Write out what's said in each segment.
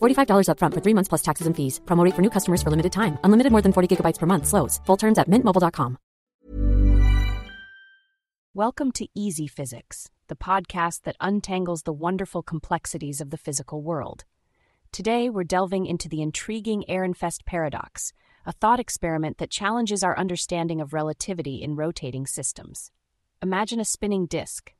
$45 upfront for three months plus taxes and fees. Promote for new customers for limited time. Unlimited more than 40 gigabytes per month. Slows. Full terms at mintmobile.com. Welcome to Easy Physics, the podcast that untangles the wonderful complexities of the physical world. Today, we're delving into the intriguing Ehrenfest paradox, a thought experiment that challenges our understanding of relativity in rotating systems. Imagine a spinning disk.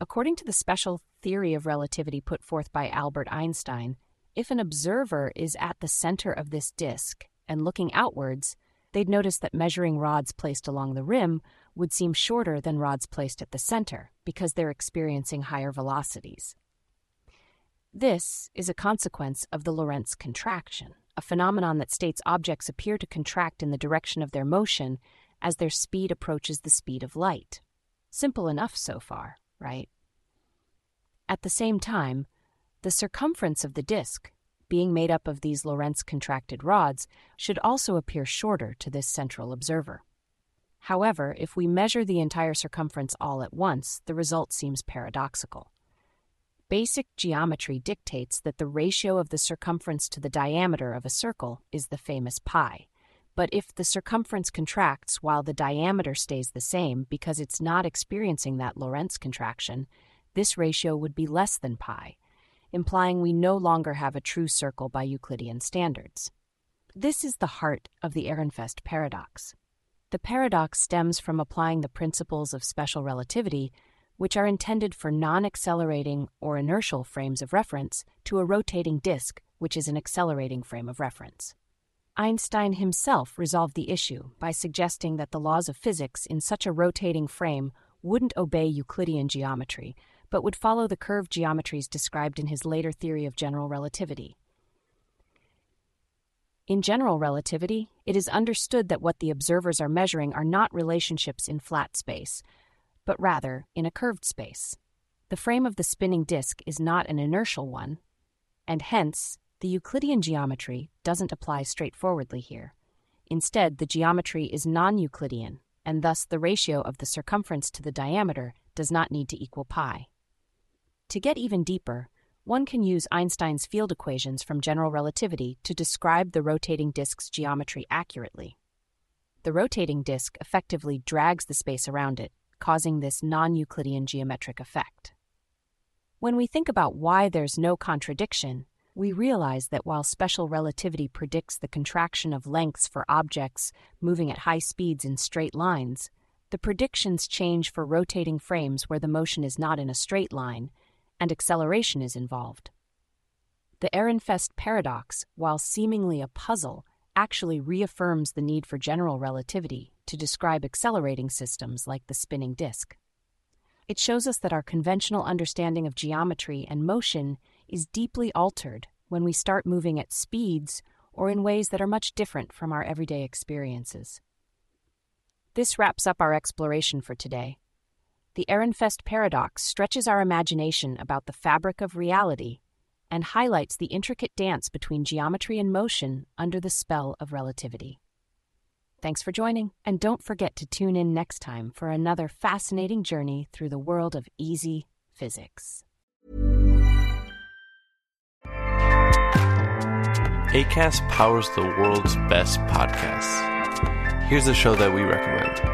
According to the special theory of relativity put forth by Albert Einstein, if an observer is at the center of this disk and looking outwards, they'd notice that measuring rods placed along the rim would seem shorter than rods placed at the center because they're experiencing higher velocities. This is a consequence of the Lorentz contraction, a phenomenon that states objects appear to contract in the direction of their motion as their speed approaches the speed of light. Simple enough so far, right? At the same time, the circumference of the disk, being made up of these Lorentz contracted rods, should also appear shorter to this central observer. However, if we measure the entire circumference all at once, the result seems paradoxical. Basic geometry dictates that the ratio of the circumference to the diameter of a circle is the famous pi. But if the circumference contracts while the diameter stays the same because it's not experiencing that Lorentz contraction, this ratio would be less than pi, implying we no longer have a true circle by Euclidean standards. This is the heart of the Ehrenfest paradox. The paradox stems from applying the principles of special relativity, which are intended for non accelerating or inertial frames of reference, to a rotating disk, which is an accelerating frame of reference. Einstein himself resolved the issue by suggesting that the laws of physics in such a rotating frame wouldn't obey Euclidean geometry, but would follow the curved geometries described in his later theory of general relativity. In general relativity, it is understood that what the observers are measuring are not relationships in flat space, but rather in a curved space. The frame of the spinning disk is not an inertial one, and hence, the Euclidean geometry doesn't apply straightforwardly here. Instead, the geometry is non Euclidean, and thus the ratio of the circumference to the diameter does not need to equal pi. To get even deeper, one can use Einstein's field equations from general relativity to describe the rotating disk's geometry accurately. The rotating disk effectively drags the space around it, causing this non Euclidean geometric effect. When we think about why there's no contradiction, we realize that while special relativity predicts the contraction of lengths for objects moving at high speeds in straight lines, the predictions change for rotating frames where the motion is not in a straight line and acceleration is involved. The Ehrenfest paradox, while seemingly a puzzle, actually reaffirms the need for general relativity to describe accelerating systems like the spinning disk. It shows us that our conventional understanding of geometry and motion is deeply altered when we start moving at speeds or in ways that are much different from our everyday experiences. This wraps up our exploration for today the Ehrenfest paradox stretches our imagination about the fabric of reality and highlights the intricate dance between geometry and motion under the spell of relativity. Thanks for joining, and don't forget to tune in next time for another fascinating journey through the world of easy physics. ACAST powers the world's best podcasts. Here's a show that we recommend.